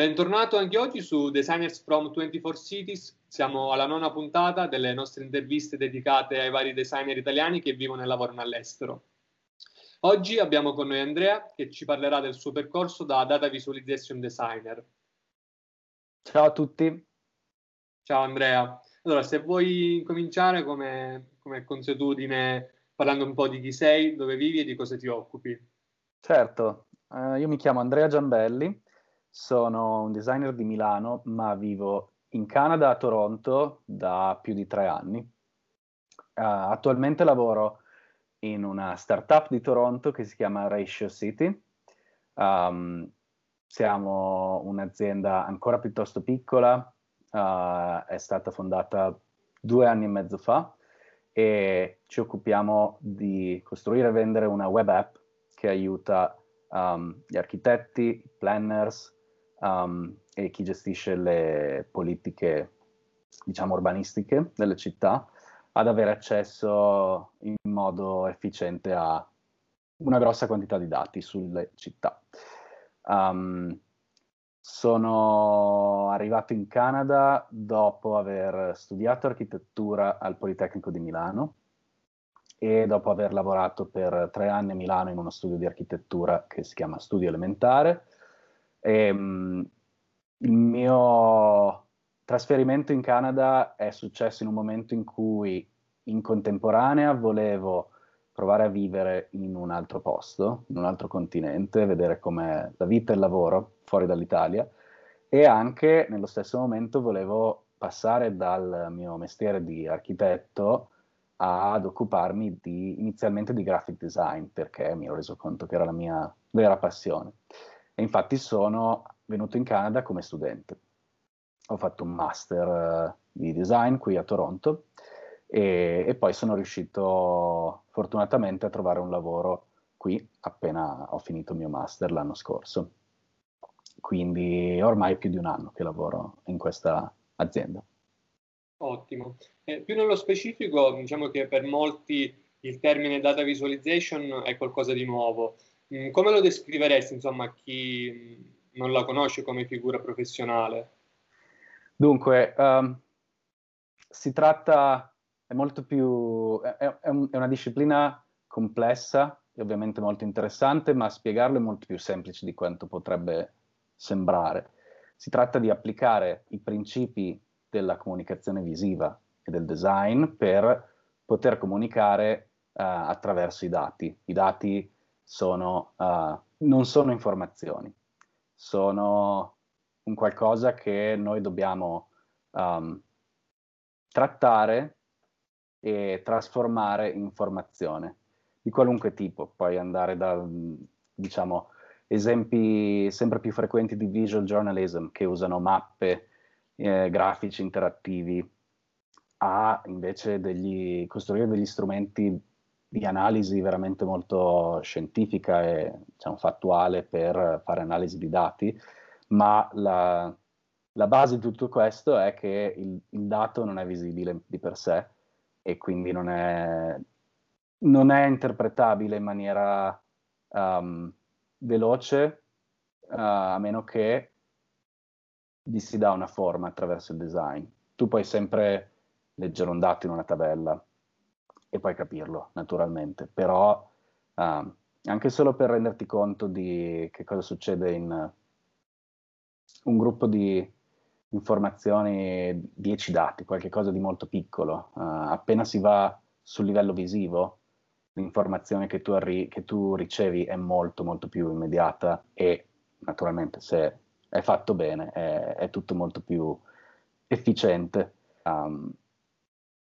Bentornato anche oggi su Designers from 24 Cities. Siamo alla nona puntata delle nostre interviste dedicate ai vari designer italiani che vivono e lavorano all'estero. Oggi abbiamo con noi Andrea che ci parlerà del suo percorso da Data Visualization Designer. Ciao a tutti. Ciao Andrea. Allora, se vuoi cominciare come, come consuetudine parlando un po' di chi sei, dove vivi e di cosa ti occupi. Certo, uh, io mi chiamo Andrea Giambelli, sono un designer di Milano, ma vivo in Canada, a Toronto, da più di tre anni. Uh, attualmente lavoro in una startup di Toronto che si chiama Ratio City. Um, siamo un'azienda ancora piuttosto piccola, uh, è stata fondata due anni e mezzo fa e ci occupiamo di costruire e vendere una web app che aiuta um, gli architetti, i planners, um, e chi gestisce le politiche, diciamo, urbanistiche delle città ad avere accesso in modo efficiente a una grossa quantità di dati sulle città. Um, sono arrivato in Canada dopo aver studiato architettura al Politecnico di Milano e dopo aver lavorato per tre anni a Milano in uno studio di architettura che si chiama Studio Elementare. E, um, il mio trasferimento in Canada è successo in un momento in cui in contemporanea volevo provare a vivere in un altro posto, in un altro continente, vedere com'è la vita e il lavoro fuori dall'Italia e anche nello stesso momento volevo passare dal mio mestiere di architetto ad occuparmi di, inizialmente di graphic design perché mi ero reso conto che era la mia vera passione. E infatti sono venuto in Canada come studente. Ho fatto un master uh, di design qui a Toronto e, e, poi sono riuscito fortunatamente a trovare un lavoro qui appena ho finito il mio master l'anno scorso. Quindi ormai è più di un anno che lavoro in questa azienda. Ottimo. Eh, più nello specifico, diciamo che per molti il termine data visualization è qualcosa di nuovo. Mm, come lo descriveresti, insomma, a chi non la conosce come figura professionale? Dunque, um, si tratta, è molto più, è, è, un, è, una disciplina complessa e ovviamente molto interessante, ma spiegarlo è molto più semplice di quanto potrebbe sembrare. Si tratta di applicare i principi della comunicazione visiva e del design per poter comunicare uh, attraverso i dati. I dati sono, uh, non sono informazioni, sono un qualcosa che noi dobbiamo um, trattare e trasformare in informazione di qualunque tipo, puoi andare da, diciamo, esempi sempre più frequenti di visual journalism che usano mappe, eh, grafici interattivi, a invece degli, costruire degli strumenti di analisi veramente molto scientifica e diciamo, fattuale per fare analisi di dati, ma la, la base di tutto questo è che il, il, dato non è visibile di per sé e quindi non è, non è interpretabile in maniera um, veloce uh, a meno che gli si dà una forma attraverso il design. Tu puoi sempre leggere un dato in una tabella, e poi capirlo, naturalmente. Però uh, anche solo per renderti conto di che cosa succede in un gruppo di informazioni, 10 dati, qualcosa di molto piccolo, uh, appena si va sul livello visivo, l'informazione che tu, arri- che tu ricevi è molto molto più immediata e naturalmente se è fatto bene è, è tutto molto più efficiente. Um,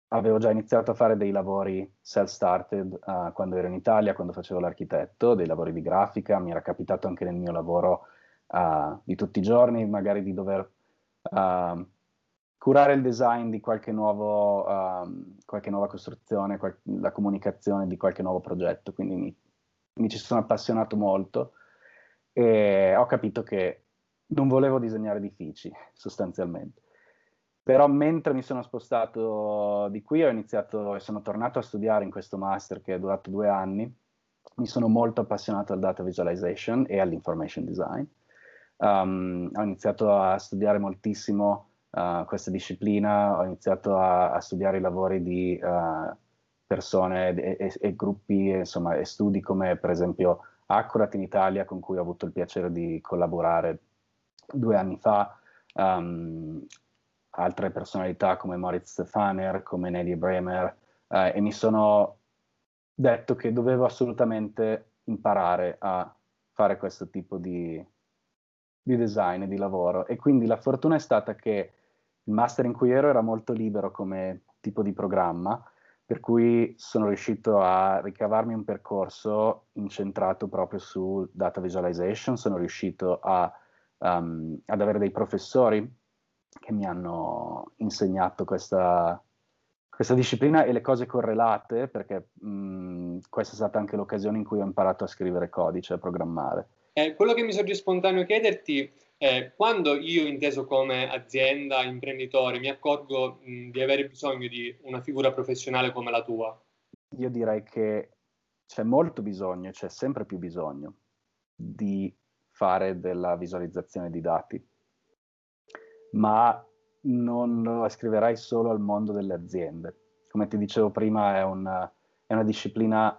avevo già iniziato a fare dei lavori self-started uh, quando ero in Italia, quando facevo l'architetto, dei lavori di grafica, mi era capitato anche nel mio lavoro uh, di tutti i giorni, magari di dover uh, curare il design di qualche, nuovo, qualche nuova costruzione, qual- la comunicazione di qualche nuovo progetto, quindi mi, mi ci sono appassionato molto e ho capito che non volevo disegnare edifici sostanzialmente però mentre mi sono spostato di qui ho iniziato e sono tornato a studiare in questo master che è durato due anni. Mi sono molto appassionato al data visualization e all'information design. um, ho iniziato a studiare moltissimo uh, questa disciplina, ho iniziato a, a studiare i lavori di uh, persone e, e, e gruppi insomma, e studi come per esempio Accurat in Italia con cui ho avuto il piacere di collaborare due anni fa, um, altre personalità come Moritz Stefaner, come Nelly Bremer eh, e mi sono detto che dovevo assolutamente imparare a fare questo tipo di, di design e di lavoro. E quindi la fortuna è stata che il master in cui ero era molto libero come tipo di programma per cui sono riuscito a ricavarmi un percorso incentrato proprio su data visualization, sono riuscito a, um, ad avere dei professori che mi hanno insegnato questa, questa disciplina e le cose correlate, perché mh, questa è stata anche l'occasione in cui ho imparato a scrivere codice, a programmare. Eh, quello che mi sorge spontaneo chiederti eh, quando io, inteso come azienda, imprenditore, mi accorgo mh, di avere bisogno di una figura professionale come la tua? Io direi che c'è molto bisogno, c'è sempre più bisogno di fare della visualizzazione di dati, ma non lo ascriverai solo al mondo delle aziende. Come ti dicevo prima, è una, è una disciplina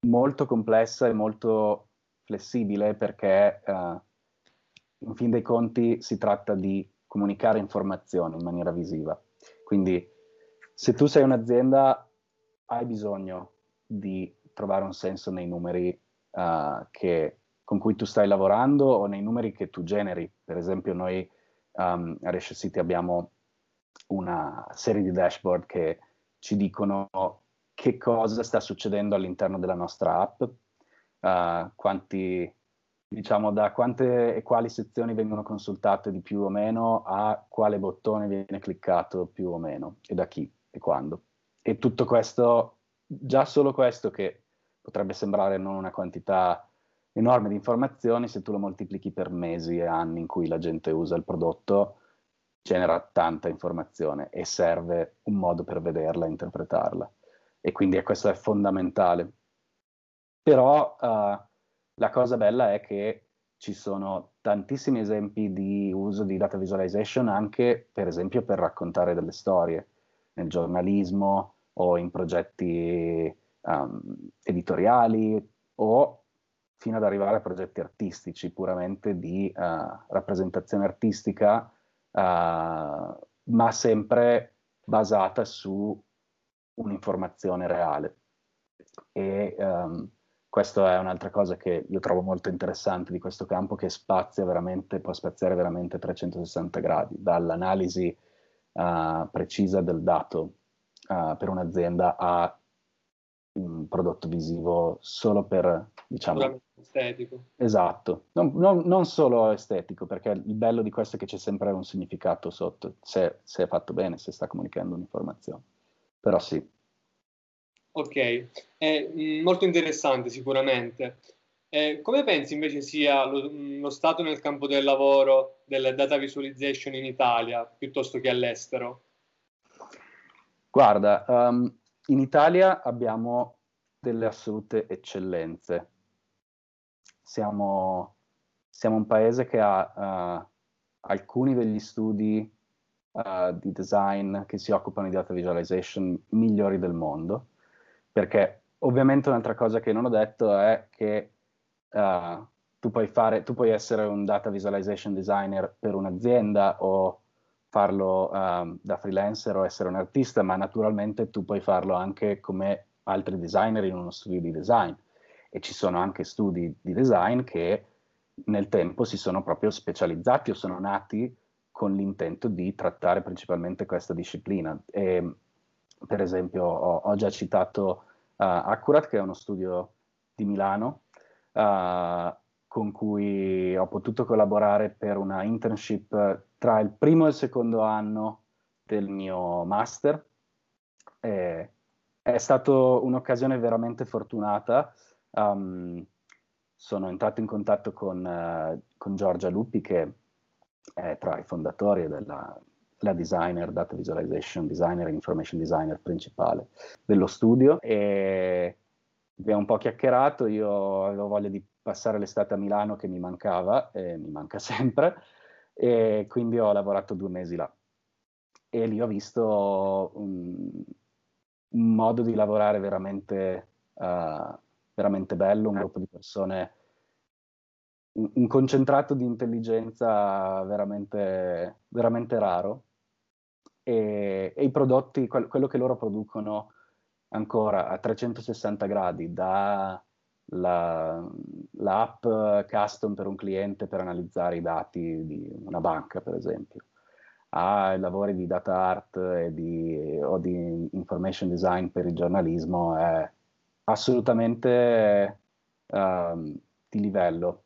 molto complessa e molto flessibile perché uh, in fin dei conti si tratta di comunicare informazioni in maniera visiva. Quindi se tu sei un'azienda hai bisogno di trovare un senso nei numeri uh, che, con cui tu stai lavorando o nei numeri che tu generi. Per esempio noi um, a Rescue City abbiamo una serie di dashboard che ci dicono che cosa sta succedendo all'interno della nostra app, uh, quanti diciamo da quante e quali sezioni vengono consultate di più o meno a quale bottone viene cliccato più o meno e da chi e quando. E tutto questo, già solo questo che potrebbe sembrare non una quantità enorme di informazioni, se tu lo moltiplichi per mesi e anni in cui la gente usa il prodotto, genera tanta informazione e serve un modo per vederla e interpretarla. E quindi questo è fondamentale. Però uh, la cosa bella è che ci sono tantissimi esempi di uso di data visualization anche, per esempio, per raccontare delle storie nel giornalismo o in progetti um, editoriali o fino ad arrivare a progetti artistici, puramente di uh, rappresentazione artistica, uh, ma sempre basata su un'informazione reale. E um, questa è un'altra cosa che io trovo molto interessante di questo campo, che spazia veramente, può spaziare veramente 360 gradi, dall'analisi uh, precisa del dato per un'azienda a un prodotto visivo solo per, diciamo... Estetico. Esatto, non, non, non, solo estetico, perché il bello di questo è che c'è sempre un significato sotto, se, se è fatto bene, se sta comunicando un'informazione. Però sì, Ok, è mm, molto interessante sicuramente. Eh, come pensi invece sia lo, mm, lo, stato nel campo del lavoro del data visualization in Italia piuttosto che all'estero? Guarda, um, in Italia abbiamo delle assolute eccellenze. Siamo, siamo un paese che ha uh, alcuni degli studi uh, di design che si occupano di data visualization migliori del mondo perché ovviamente un'altra cosa che non ho detto è che uh, tu, puoi fare, tu puoi essere un data visualization designer per un'azienda o farlo uh, da freelancer o essere un artista, ma naturalmente tu puoi farlo anche come altri designer in uno studio di design. E ci sono anche studi di design che nel tempo si sono proprio specializzati o sono nati con l'intento di trattare principalmente questa disciplina. E, per esempio ho, ho già citato uh, Accurat, che è uno studio di Milano, uh, con cui ho potuto collaborare per una internship tra il primo e il secondo anno del mio master. E è stata un'occasione veramente fortunata. Um, sono entrato in contatto con, uh, con Giorgia Luppi, che è tra i fondatori della, la designer, data visualization designer information designer principale dello studio e abbiamo un po' chiacchierato, io avevo voglia di passare l'estate a Milano che mi mancava, e mi manca sempre, e quindi ho lavorato due mesi là. E lì ho visto un, un modo di lavorare veramente, uh, veramente bello, un gruppo di persone, un, un concentrato di intelligenza veramente, veramente raro. E, e i prodotti, quel, quello che loro producono ancora a 360 gradi, da la, l'app custom per un cliente per analizzare i dati di una banca, per esempio, ai lavori di data art di, o di information design per il giornalismo, è assolutamente uh, di livello.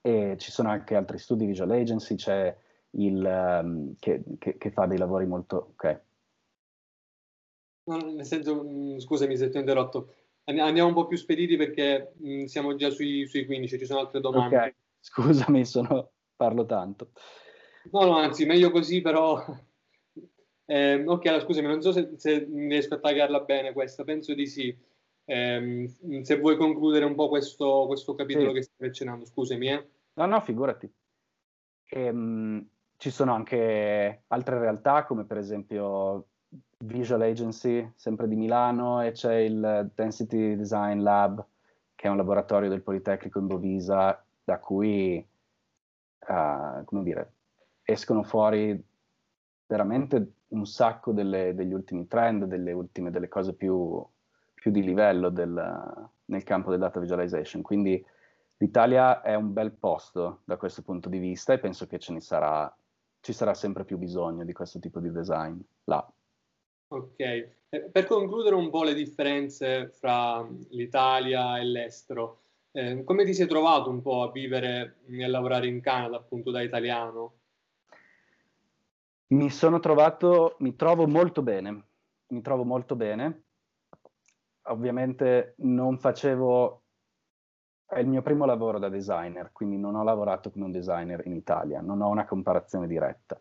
E ci sono anche altri studi, Visual Agency, c'è il, um, che, che, che, fa dei lavori molto... Okay. No, nel senso, mm, scusami se ti ho interrotto, andiamo un po' più spediti perché mh, mm, siamo già sui, sui, 15, ci sono altre domande. Ok, scusami, sono... parlo tanto. No, no, anzi, meglio così, però... Eh, ok, allora, scusami, non so se, se riesco a tagliarla bene questa, penso di sì. Eh, se vuoi concludere un po' questo, questo capitolo sì. che stai accennando, scusami. Eh. No, no, figurati. Ehm, ci sono anche altre realtà, come per esempio Visual Agency, sempre di Milano, e c'è il Density Design Lab, che è un laboratorio del Politecnico in Bovisa, da cui, uh, come dire, escono fuori veramente un sacco delle, degli ultimi trend, delle ultime, delle cose più, più di livello del, nel campo del data visualization. Quindi l'Italia è un bel posto da questo punto di vista e penso che ce ne sarà, ci sarà sempre più bisogno di questo tipo di design là. Ok, eh, per concludere un po' le differenze fra l'Italia e l'estero, eh, come ti sei trovato un po' a vivere e a lavorare in Canada appunto da italiano? Mi sono trovato, mi trovo molto bene, mi trovo molto bene. Ovviamente non facevo, è il mio primo lavoro da designer, quindi non ho lavorato come un designer in Italia, non ho una comparazione diretta.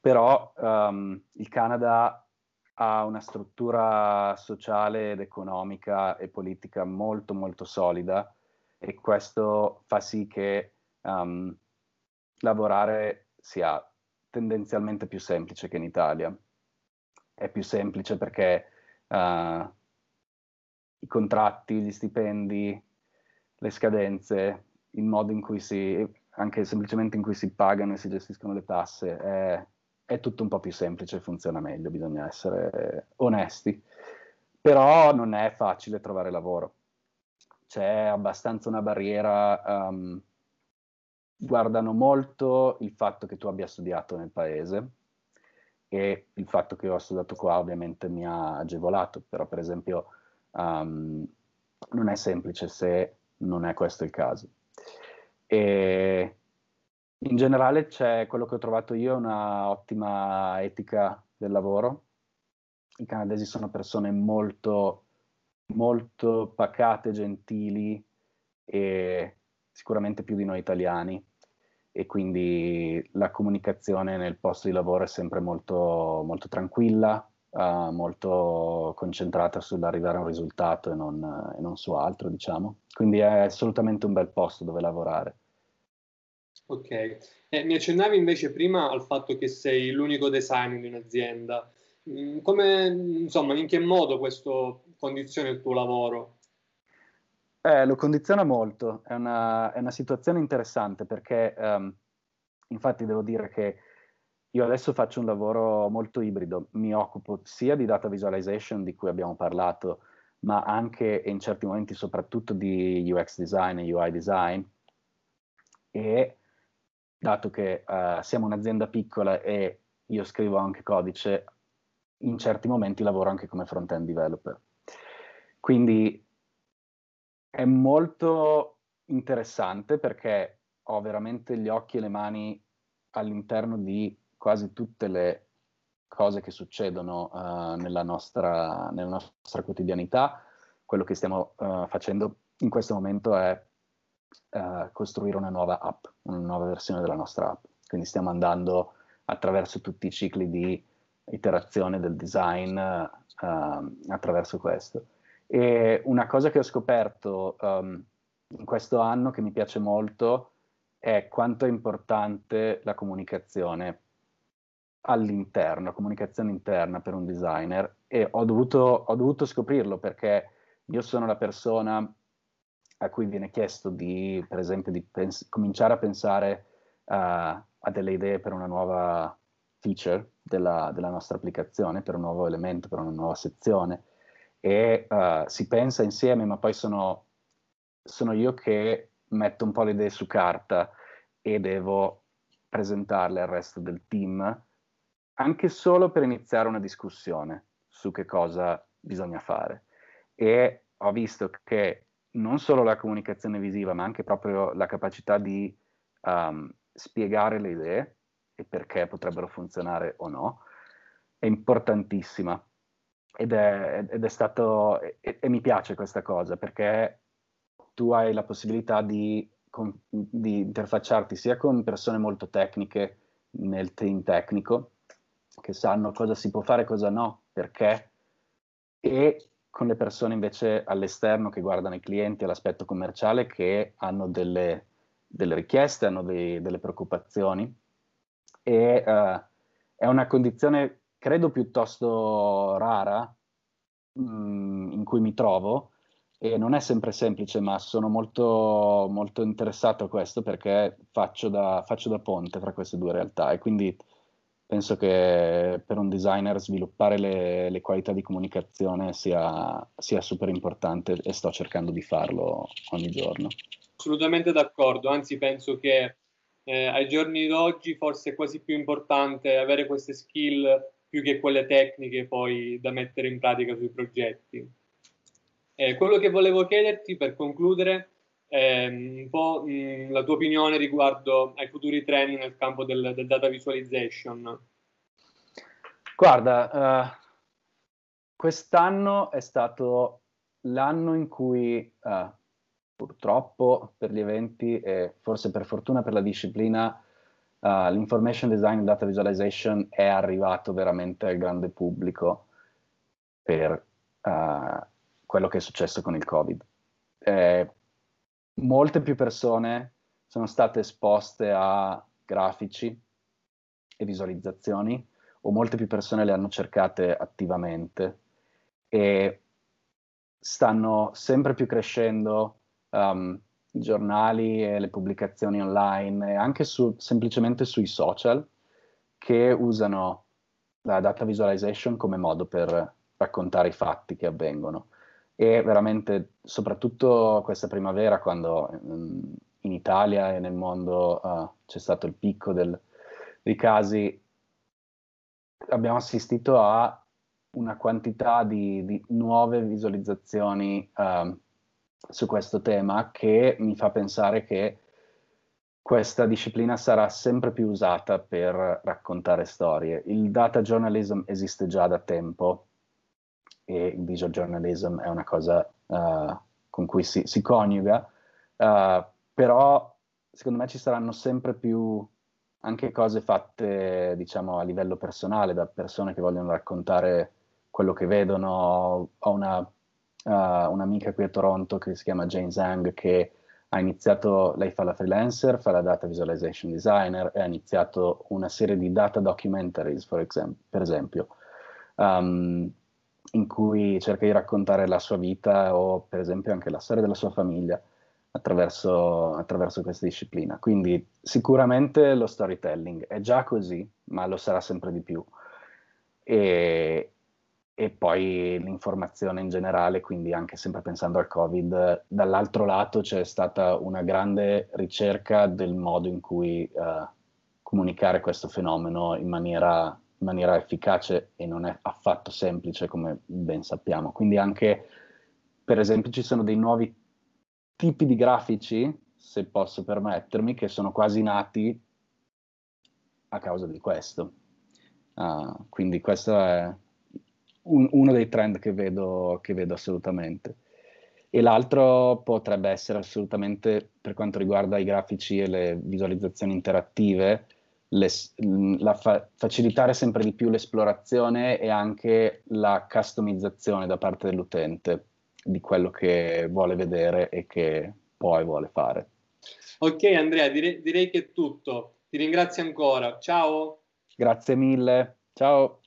Però um, il Canada ha una struttura sociale ed economica e politica molto molto solida e questo fa sì che um, lavorare sia tendenzialmente più semplice che in Italia. È più semplice perché uh, i contratti, gli stipendi, le scadenze, il modo in cui si, anche semplicemente in cui si pagano e si gestiscono le tasse, è è tutto un po' più semplice funziona meglio, bisogna essere onesti. Però non è facile trovare lavoro. C'è abbastanza una barriera, um, guardano molto il fatto che tu abbia studiato nel paese e il fatto che io ho studiato qua ovviamente mi ha agevolato, però per esempio um, non è semplice se non è questo il caso. E in generale c'è quello che ho trovato io, una ottima etica del lavoro. I canadesi sono persone molto, molto pacate, gentili e sicuramente più di noi italiani e quindi la comunicazione nel posto di lavoro è sempre molto, molto tranquilla, uh, molto concentrata sull'arrivare a un risultato e non, e non su altro, diciamo. Quindi è assolutamente un bel posto dove lavorare. Ok, eh, mi accennavi invece prima al fatto che sei l'unico designer di un'azienda. Mm, come, insomma, in che modo questo condiziona il tuo lavoro? Eh, lo condiziona molto, è una, è una situazione interessante perché um, infatti devo dire che io adesso faccio un lavoro molto ibrido, mi occupo sia di data visualization di cui abbiamo parlato, ma anche in certi momenti soprattutto di UX design e UI design e dato che uh, siamo un'azienda piccola e io scrivo anche codice, in certi momenti lavoro anche come front-end developer. Quindi è molto interessante perché ho veramente gli occhi e le mani all'interno di quasi tutte le cose che succedono uh, nella, nostra, nella, nostra, quotidianità. Quello che stiamo uh, facendo in questo momento è uh, costruire una nuova app, una nuova versione della nostra app. Quindi stiamo andando attraverso tutti i cicli di iterazione del design attraverso questo. E una cosa che ho scoperto um, in questo anno che mi piace molto è quanto è importante la comunicazione all'interno, comunicazione interna per un designer e ho dovuto, ho dovuto scoprirlo perché io sono la persona a cui viene chiesto di, per esempio, di pens- cominciare a pensare uh, a delle idee per una nuova feature della, della, nostra applicazione, per un nuovo elemento, per una nuova sezione. E uh, si pensa insieme, ma poi sono, sono io che metto un po' le idee su carta e devo presentarle al resto del team anche solo per iniziare una discussione su che cosa bisogna fare. E ho visto che non solo la comunicazione visiva, ma anche proprio la capacità di um, spiegare le idee e perché potrebbero funzionare o no, è importantissima. Ed è, ed è stato, e, e, mi piace questa cosa perché tu hai la possibilità di, con, di interfacciarti sia con persone molto tecniche nel team tecnico, che sanno cosa si può fare e cosa no, perché, e con le persone invece all'esterno che guardano i clienti all'aspetto commerciale che hanno delle, delle richieste, hanno dei, delle preoccupazioni. E uh, è una condizione credo piuttosto rara mh, mm, in cui mi trovo e non è sempre semplice ma sono molto, molto interessato a questo perché faccio da, faccio da ponte tra queste due realtà. E quindi penso che per un designer sviluppare le, le qualità di comunicazione sia, sia, super importante e sto cercando di farlo ogni giorno. Assolutamente d'accordo, anzi penso che eh, ai giorni d'oggi forse è quasi più importante avere queste skill più che quelle tecniche poi da mettere in pratica sui progetti. Eh, quello che volevo chiederti per concludere eh, un po' mh, la tua opinione riguardo ai futuri trend nel campo del, del data visualization. Guarda, uh, quest'anno è stato l'anno in cui uh, purtroppo per gli eventi e forse per fortuna per la disciplina uh, l'information design e data visualization è arrivato veramente al grande pubblico per quello che è successo con il covid. Eh, molte più persone sono state esposte a grafici e visualizzazioni o molte più persone le hanno cercate attivamente e stanno sempre più crescendo um, i giornali e le pubblicazioni online e anche su, semplicemente sui social che usano la data visualization come modo per raccontare i fatti che avvengono e veramente soprattutto questa primavera quando um, in Italia e nel mondo uh, c'è stato il picco del, dei casi abbiamo assistito a una quantità di, di nuove visualizzazioni uh, su questo tema che mi fa pensare che questa disciplina sarà sempre più usata per raccontare storie. Il data journalism esiste già da tempo, e il visual journalism è una cosa uh, con cui si, si coniuga, uh, però secondo me ci saranno sempre più anche cose fatte diciamo a livello personale da persone che vogliono raccontare quello che vedono. Ho una, uh, un'amica qui a Toronto che si chiama Jane Zhang che ha iniziato, lei fa la freelancer, fa la data visualization designer e ha iniziato una serie di data documentaries, per esempio. Um, in cui cerca di raccontare la sua vita o per esempio anche la storia della sua famiglia attraverso, attraverso questa disciplina. Quindi sicuramente lo storytelling è già così, ma lo sarà sempre di più. E, e poi l'informazione in generale, quindi anche sempre pensando al Covid, dall'altro lato c'è stata una grande ricerca del modo in cui uh, comunicare questo fenomeno in maniera maniera efficace e non è affatto semplice come ben sappiamo. Quindi anche, per esempio, ci sono dei nuovi tipi di grafici, se posso permettermi, che sono quasi nati a causa di questo. Uh, quindi questo è un, uno dei trend che vedo, che vedo assolutamente. E l'altro potrebbe essere assolutamente, per quanto riguarda i grafici e le visualizzazioni interattive, le, la fa- facilitare sempre di più l'esplorazione e anche la customizzazione da parte dell'utente. di quello che vuole vedere e che poi vuole fare. Ok Andrea, direi, direi che è tutto. Ti ringrazio ancora. Ciao. Grazie mille. Ciao.